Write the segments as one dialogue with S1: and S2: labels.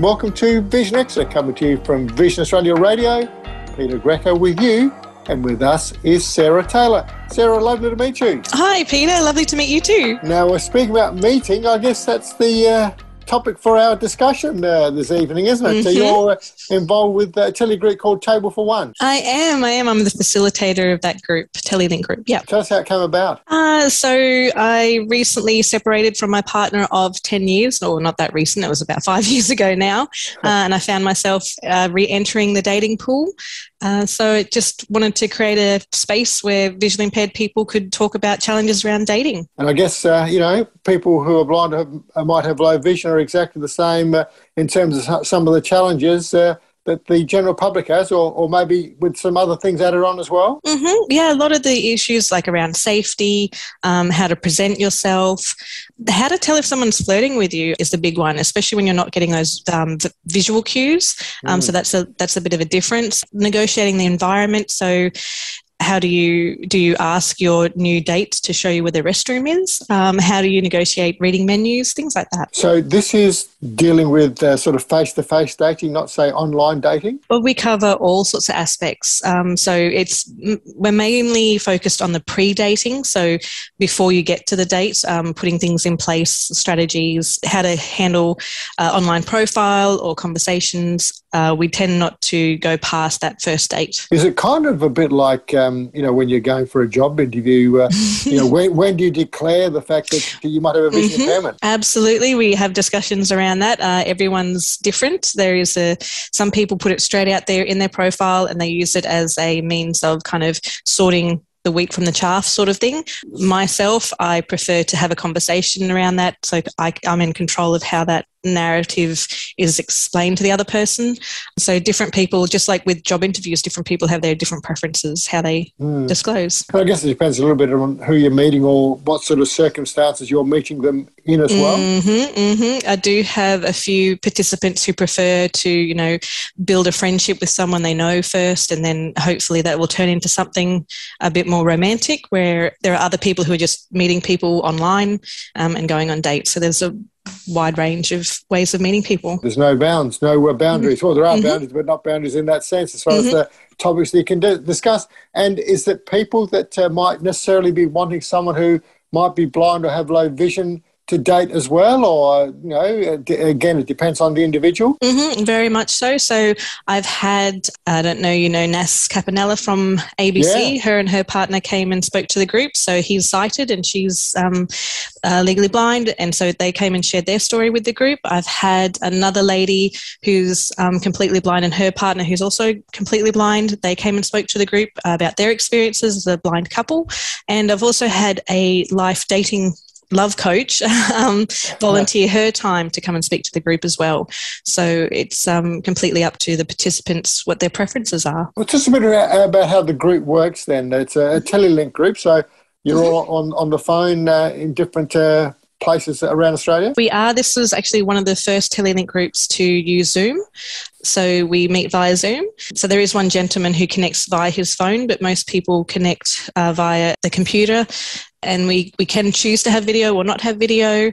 S1: And welcome to Vision Extra, coming to you from Vision Australia Radio. Peter Greco with you, and with us is Sarah Taylor. Sarah, lovely to meet you.
S2: Hi, Peter. Lovely to meet you too.
S1: Now, we're speaking about meeting. I guess that's the uh, topic for our discussion uh, this evening, isn't it? Mm-hmm. So you're uh, involved with a tele group called Table for One.
S2: I am. I am. I'm the facilitator of that group, Telelink group. Yeah.
S1: Tell us how it came about.
S2: Uh, so I recently separated from my partner of 10 years, or not that recent, it was about five years ago now. Uh, and I found myself uh, re entering the dating pool. Uh, so it just wanted to create a space where visually impaired people could talk about challenges around dating.
S1: And I guess, uh, you know, people who are blind have, uh, might have low vision are exactly the same uh, in terms of some of the challenges uh, that the general public has, or, or maybe with some other things added on as well?
S2: Mm-hmm. Yeah, a lot of the issues like around safety, um, how to present yourself, how to tell if someone's flirting with you is the big one, especially when you're not getting those um, visual cues. Um, mm. So that's a that's a bit of a difference. Negotiating the environment, so how do you do you ask your new date to show you where the restroom is? Um, how do you negotiate reading menus things like that?
S1: So this is dealing with uh, sort of face-to-face dating not say online dating?
S2: Well we cover all sorts of aspects. Um, so it's we're mainly focused on the pre-dating. So before you get to the date um, putting things in place strategies how to handle uh, online profile or conversations. Uh, we tend not to go past that first date.
S1: Is it kind of a bit like um, you know, when you're going for a job interview, uh, you know, when, when do you declare the fact that you might have a vision mm-hmm. impairment?
S2: Absolutely, we have discussions around that. Uh, everyone's different. There is a some people put it straight out there in their profile, and they use it as a means of kind of sorting the wheat from the chaff sort of thing. Myself, I prefer to have a conversation around that so I, am in control of how that narrative is explained to the other person. So different people, just like with job interviews, different people have their different preferences, how they mm. disclose.
S1: I guess it depends a little bit on who you're meeting or what sort of circumstances you're meeting them in as well.
S2: Mm-hmm, mm-hmm. I do have a few participants who prefer to, you know, build a friendship with someone they know first, and then hopefully that will turn into something a bit more romantic. Where there are other people who are just meeting people online um, and going on dates. So there's a wide range of ways of meeting people.
S1: There's no bounds, no uh, boundaries. Mm-hmm. Well, there are mm-hmm. boundaries, but not boundaries in that sense as far mm-hmm. as the topics that you can discuss. And is that people that uh, might necessarily be wanting someone who might be blind or have low vision to date as well, or you know, again, it depends on the individual.
S2: Mm-hmm, very much so. So I've had, I don't know, you know, Nas Campanella from ABC. Yeah. Her and her partner came and spoke to the group. So he's sighted and she's um, uh, legally blind, and so they came and shared their story with the group. I've had another lady who's um, completely blind and her partner who's also completely blind. They came and spoke to the group about their experiences as a blind couple, and I've also had a life dating love coach um, volunteer her time to come and speak to the group as well. So it's um, completely up to the participants what their preferences are.
S1: Well, just a bit about how the group works then. It's a, telelink group, so you're mm-hmm. all on, on the phone uh, in different uh, places around Australia?
S2: We are. This was actually one of the first Telelink groups to use Zoom. So we meet via Zoom. So there is one gentleman who connects via his phone, but most people connect uh, via the computer and we, we can choose to have video or not have video.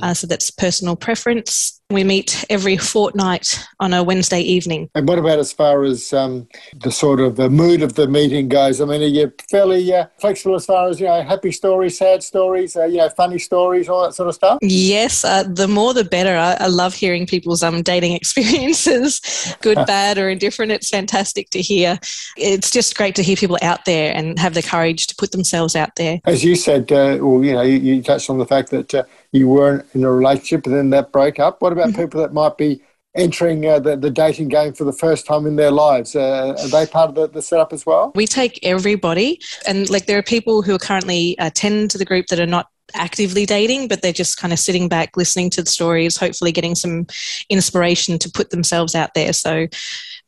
S2: Uh, so that's personal preference. We meet every fortnight on a Wednesday evening.
S1: And what about as far as um, the sort of the mood of the meeting goes? I mean, are you fairly uh, flexible as far as, you know, happy stories, sad stories, uh, you know, funny stories, all that sort of stuff?
S2: Yes, uh, the more the better. I, I love hearing people's um, dating experiences, good, bad, or indifferent. It's fantastic to hear. It's just great to hear people out there and have the courage to put themselves out there.
S1: As you said, uh, well, you know, you, you, touched on the fact that uh, you weren't in a relationship and then that broke up. What about mm-hmm. people that might be entering uh, the, the dating game for the first time in their lives. Uh, are they part of the, the setup as well?
S2: We take everybody, and like there are people who are currently attend uh, to the group that are not actively dating, but they're just kind of sitting back, listening to the stories, hopefully getting some inspiration to put themselves out there. So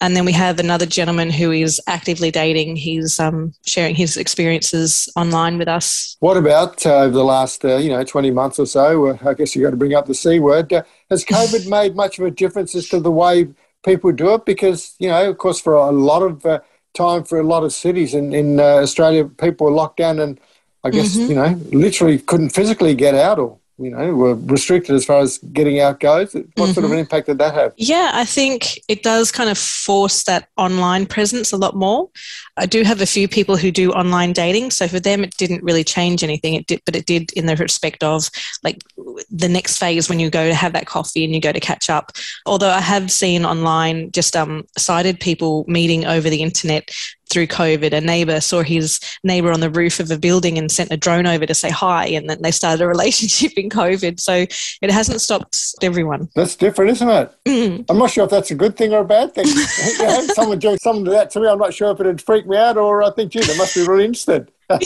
S2: and then we have another gentleman who is actively dating. He's um, sharing his experiences online with us.
S1: What about uh, over the last, uh, you know, 20 months or so? Uh, I guess you've got to bring up the C word. Uh, has COVID made much of a difference as to the way people do it? Because, you know, of course, for a lot of uh, time for a lot of cities in, in uh, Australia, people were locked down and I guess, mm-hmm. you know, literally couldn't physically get out or you know, were restricted as far as getting out goes. What mm-hmm. sort of an mm-hmm. impact did that have?
S2: Yeah, I think it does kind of force that online presence a lot more. I do have a few people who do online dating, so for them it didn't really change anything. It did, but it did in the respect of like the next phase when you go to have that coffee and you go to catch up. Although I have seen online just um, sighted people meeting over the internet through COVID, a neighbor saw his neighbor on the roof of a building and sent a drone over to say hi, and then they started a relationship in COVID. So it hasn't stopped everyone.
S1: That's different, isn't it? Mm. I'm not sure if that's a good thing or a bad thing. someone doing something to that to me, I'm not sure if it'd freak me out or I think, gee, they must be really interested. uh,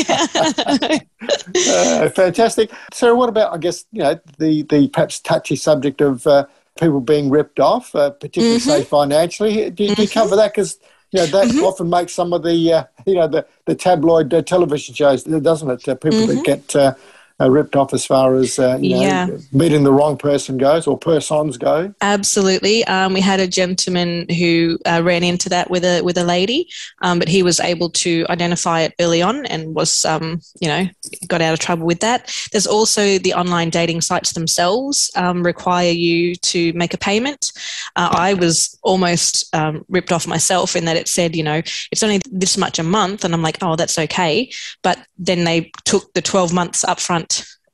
S1: fantastic. So, what about, I guess, you know, the, the perhaps touchy subject of uh, people being ripped off, uh, particularly, mm-hmm. say, financially? Do, mm-hmm. do you cover that? Because you know, that mm-hmm. often makes some of the, uh, you know, the, the tabloid uh, television shows, doesn't it? Uh, people mm-hmm. that get uh, ripped off as far as uh, you know, yeah. meeting the wrong person goes or persons go.
S2: Absolutely, um, we had a gentleman who uh, ran into that with a with a lady, um, but he was able to identify it early on and was um, you know got out of trouble with that. There's also the online dating sites themselves um, require you to make a payment. Uh, I was almost um, ripped off myself in that it said you know it's only this much a month, and I'm like oh that's okay, but then they took the 12 months upfront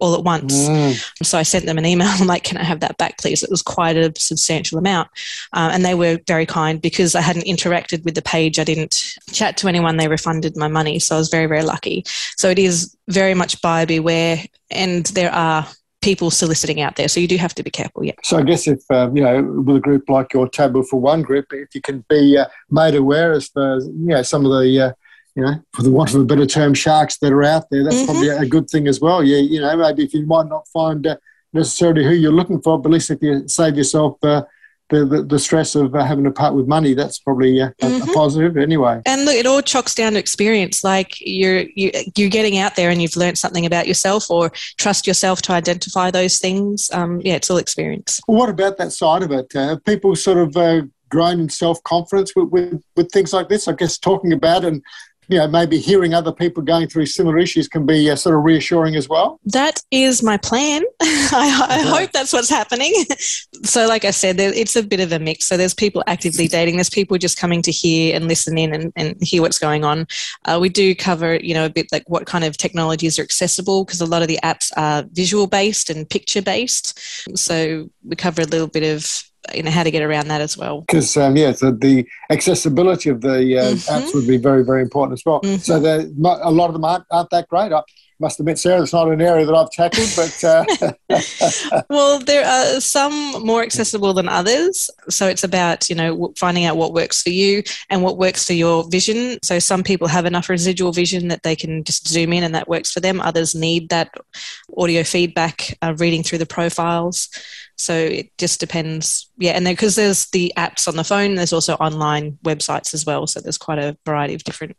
S2: all at once. Mm. So I sent them an email. I'm like, can I have that back, please? It was quite a substantial amount. Uh, and they were very kind because I hadn't interacted with the page. I didn't chat to anyone. They refunded my money. So I was very, very lucky. So it is very much buyer beware. And there are people soliciting out there. So you do have to be careful. Yeah.
S1: So I guess if um, you know with a group like your Table for One group, if you can be uh, made aware as for you know some of the uh, you know, for the want of a better term, sharks that are out there. That's mm-hmm. probably a good thing as well. Yeah, you know, maybe if you might not find uh, necessarily who you're looking for, but at least if you save yourself uh, the, the, the, stress of uh, having to part with money, that's probably uh, mm-hmm. a, positive anyway.
S2: And look, it all chalks down to experience. Like you're you, you're getting out there and you've learned something about yourself, or trust yourself to identify those things. Um, yeah, it's all experience.
S1: Well, what about that side of it? Uh, people sort of uh, grown in self confidence with, with, with things like this. I guess talking about and you know, maybe hearing other people going through similar issues can be uh, sort of reassuring as well?
S2: That is my plan. I, I hope that's what's happening. so, like I said, there, it's a bit of a mix. So, there's people actively dating, there's people just coming to hear and listen in and, and hear what's going on. Uh, we do cover, you know, a bit like what kind of technologies are accessible because a lot of the apps are visual based and picture based. So, we cover a little bit of you know how to get around that as well.
S1: Because um, yeah, so the accessibility of the uh, mm-hmm. apps would be very very important as well. Mm-hmm. So a lot of them aren't, aren't that great. I must admit, Sarah, it's not an area that I've tackled, but
S2: uh... well, there are some more accessible than others. So it's about you know finding out what works for you and what works for your vision. So some people have enough residual vision that they can just zoom in and that works for them. Others need that audio feedback, uh, reading through the profiles. So it just depends. Yeah, and then because there's the apps on the phone, there's also online websites as well. So there's quite a variety of different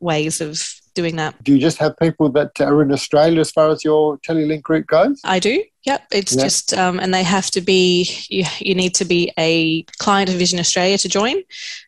S2: ways of doing that.
S1: Do you just have people that are in Australia as far as your Telelink group goes?
S2: I do. Yep. It's yep. just, um, and they have to be, you, you need to be a client of Vision Australia to join,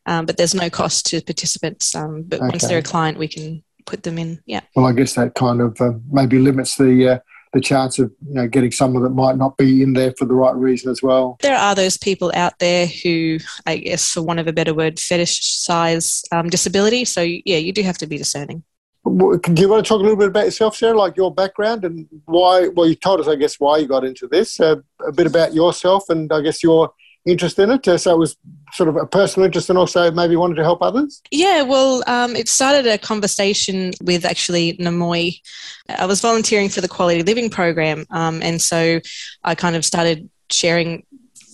S2: um, but there's no cost to participants. Um, but okay. once they're a client, we can put them in. Yeah.
S1: Well, I guess that kind of uh, maybe limits the uh, the chance of you know getting someone that might not be in there for the right reason as well.
S2: There are those people out there who, I guess, for want of a better word, fetishize um, disability. So yeah, you do have to be discerning.
S1: Do you want to talk a little bit about yourself, Sarah, like your background and why? Well, you told us, I guess, why you got into this. Uh, a bit about yourself and I guess your interest in it. Uh, so it was sort of a personal interest and also maybe wanted to help others?
S2: Yeah, well, um, it started a conversation with actually Namoy. I was volunteering for the Quality Living Program. Um, and so I kind of started sharing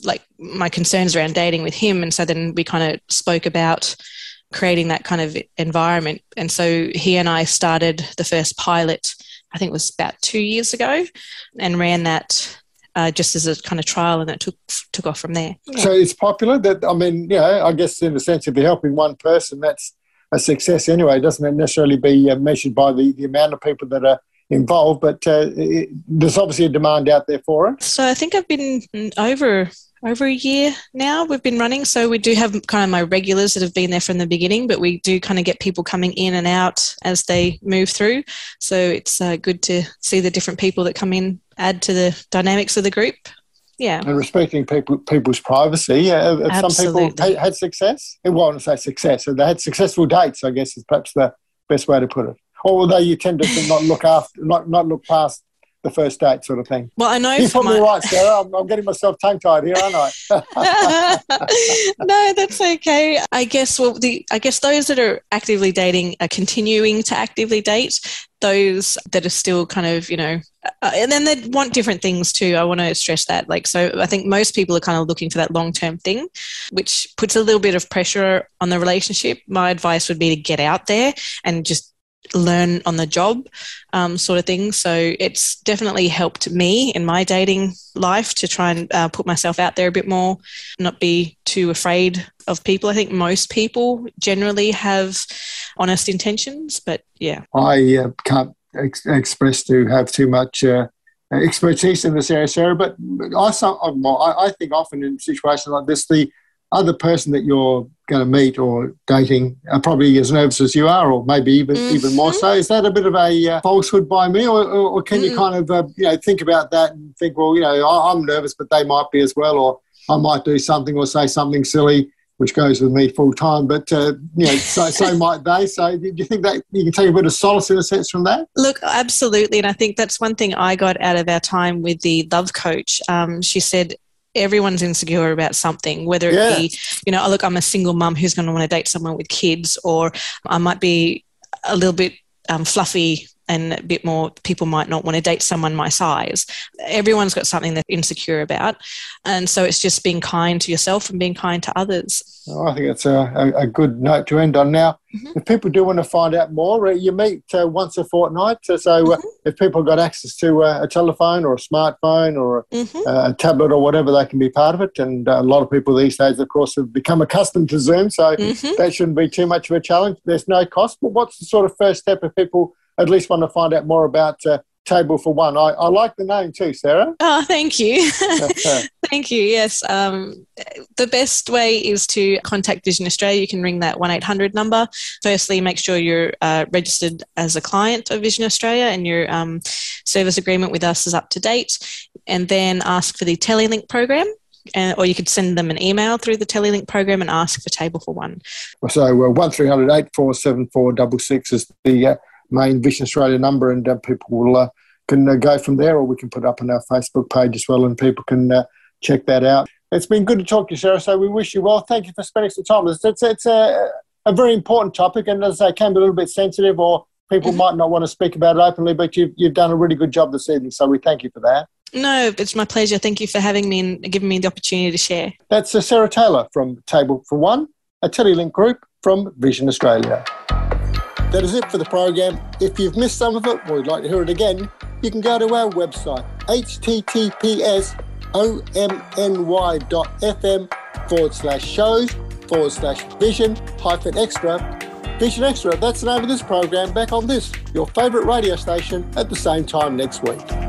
S2: like my concerns around dating with him. And so then we kind of spoke about creating that kind of environment. And so he and I started the first pilot, I think it was about two years ago, and ran that uh, just as a kind of trial, and it took took off from there.
S1: Yeah. So it's popular. That I mean, you know, I guess in the sense if you're helping one person, that's a success anyway. It doesn't necessarily be uh, measured by the, the amount of people that are involved, but uh, it, there's obviously a demand out there for it.
S2: So I think I've been over over a year now we've been running so we do have kind of my regulars that have been there from the beginning but we do kind of get people coming in and out as they move through so it's uh, good to see the different people that come in add to the dynamics of the group. Yeah.
S1: And respecting people people's privacy. Uh, have some people had success? Well, I want to say success. They had successful dates, I guess is perhaps the best way to put it. Although you tend to not look after, not, not look past the first date sort of thing.
S2: Well, I know
S1: you're probably my... right, Sarah. I'm, I'm, getting myself tongue tied here, aren't
S2: I? no, that's okay. I guess well, the I guess those that are actively dating are continuing to actively date. Those that are still kind of you know, uh, and then they want different things too. I want to stress that. Like, so I think most people are kind of looking for that long term thing, which puts a little bit of pressure on the relationship. My advice would be to get out there and just learn on the job um, sort of thing. So it's definitely helped me in my dating life to try and uh, put myself out there a bit more, not be too afraid of people. I think most people generally have honest intentions, but yeah.
S1: I uh, can't ex- express to have too much. Uh, expertise in this area, Sarah, but well, I think often in situations like this, the other person that you're going to meet or dating are probably as nervous as you are, or maybe even mm-hmm. even more so. Is that a bit of a uh, falsehood by me, or, or, or can mm. you kind of uh, you know think about that and think, well, you know, I'm nervous, but they might be as well, or I might do something or say something silly. Which goes with me full time, but uh, you know, so, so might they. So, do you think that you can take a bit of solace in a sense from that?
S2: Look, absolutely, and I think that's one thing I got out of our time with the love coach. Um, she said everyone's insecure about something, whether it yeah. be, you know, oh, look, I'm a single mum who's going to want to date someone with kids, or I might be a little bit um, fluffy and a bit more people might not want to date someone my size. Everyone's got something they're insecure about. And so it's just being kind to yourself and being kind to others.
S1: Oh, I think that's a, a, good note to end on. Now, mm-hmm. if people do want to find out more, uh, you meet uh, once a fortnight. So, uh, mm-hmm. if people got access to uh, a telephone or a smartphone or mm-hmm. a tablet or whatever, they can be part of it. And uh, a lot of people these days, of course, have become accustomed to Zoom. So mm-hmm. that shouldn't be too much of a challenge. There's no cost. But what's the sort of first step if people at least want to find out more about uh, Table for One. I, I like the name too, Sarah.
S2: Oh, thank you. thank you. Yes. Um, the best way is to contact Vision Australia. You can ring that 1 800 number. Firstly, make sure you're uh, registered as a client of Vision Australia and your um, service agreement with us is up to date. And then ask for the Telelink program. And, or you could send them an email through the Telelink program and ask for Table for One.
S1: So, uh, 1300 847466 is the uh, main Vision Australia number, and uh, people will uh, can uh, go from there, or we can put up on our Facebook page as well, and people can uh, check that out. It's been good to talk to you, Sarah. So we wish you well. Thank you for spending some time. It's it's, it's a, a very important topic, and as I say, can be a little bit sensitive, or people mm-hmm. might not want to speak about it openly. But you've you've done a really good job this evening, so we thank you for that.
S2: No, it's my pleasure. Thank you for having me and giving me the opportunity to share.
S1: That's Sarah Taylor from Table for One, a Telelink group from Vision Australia. That is it for the program. If you've missed some of it or you'd like to hear it again, you can go to our website, https omny.fm forward slash shows forward slash vision hyphen extra. Vision Extra, that's the name of this program back on this, your favourite radio station at the same time next week.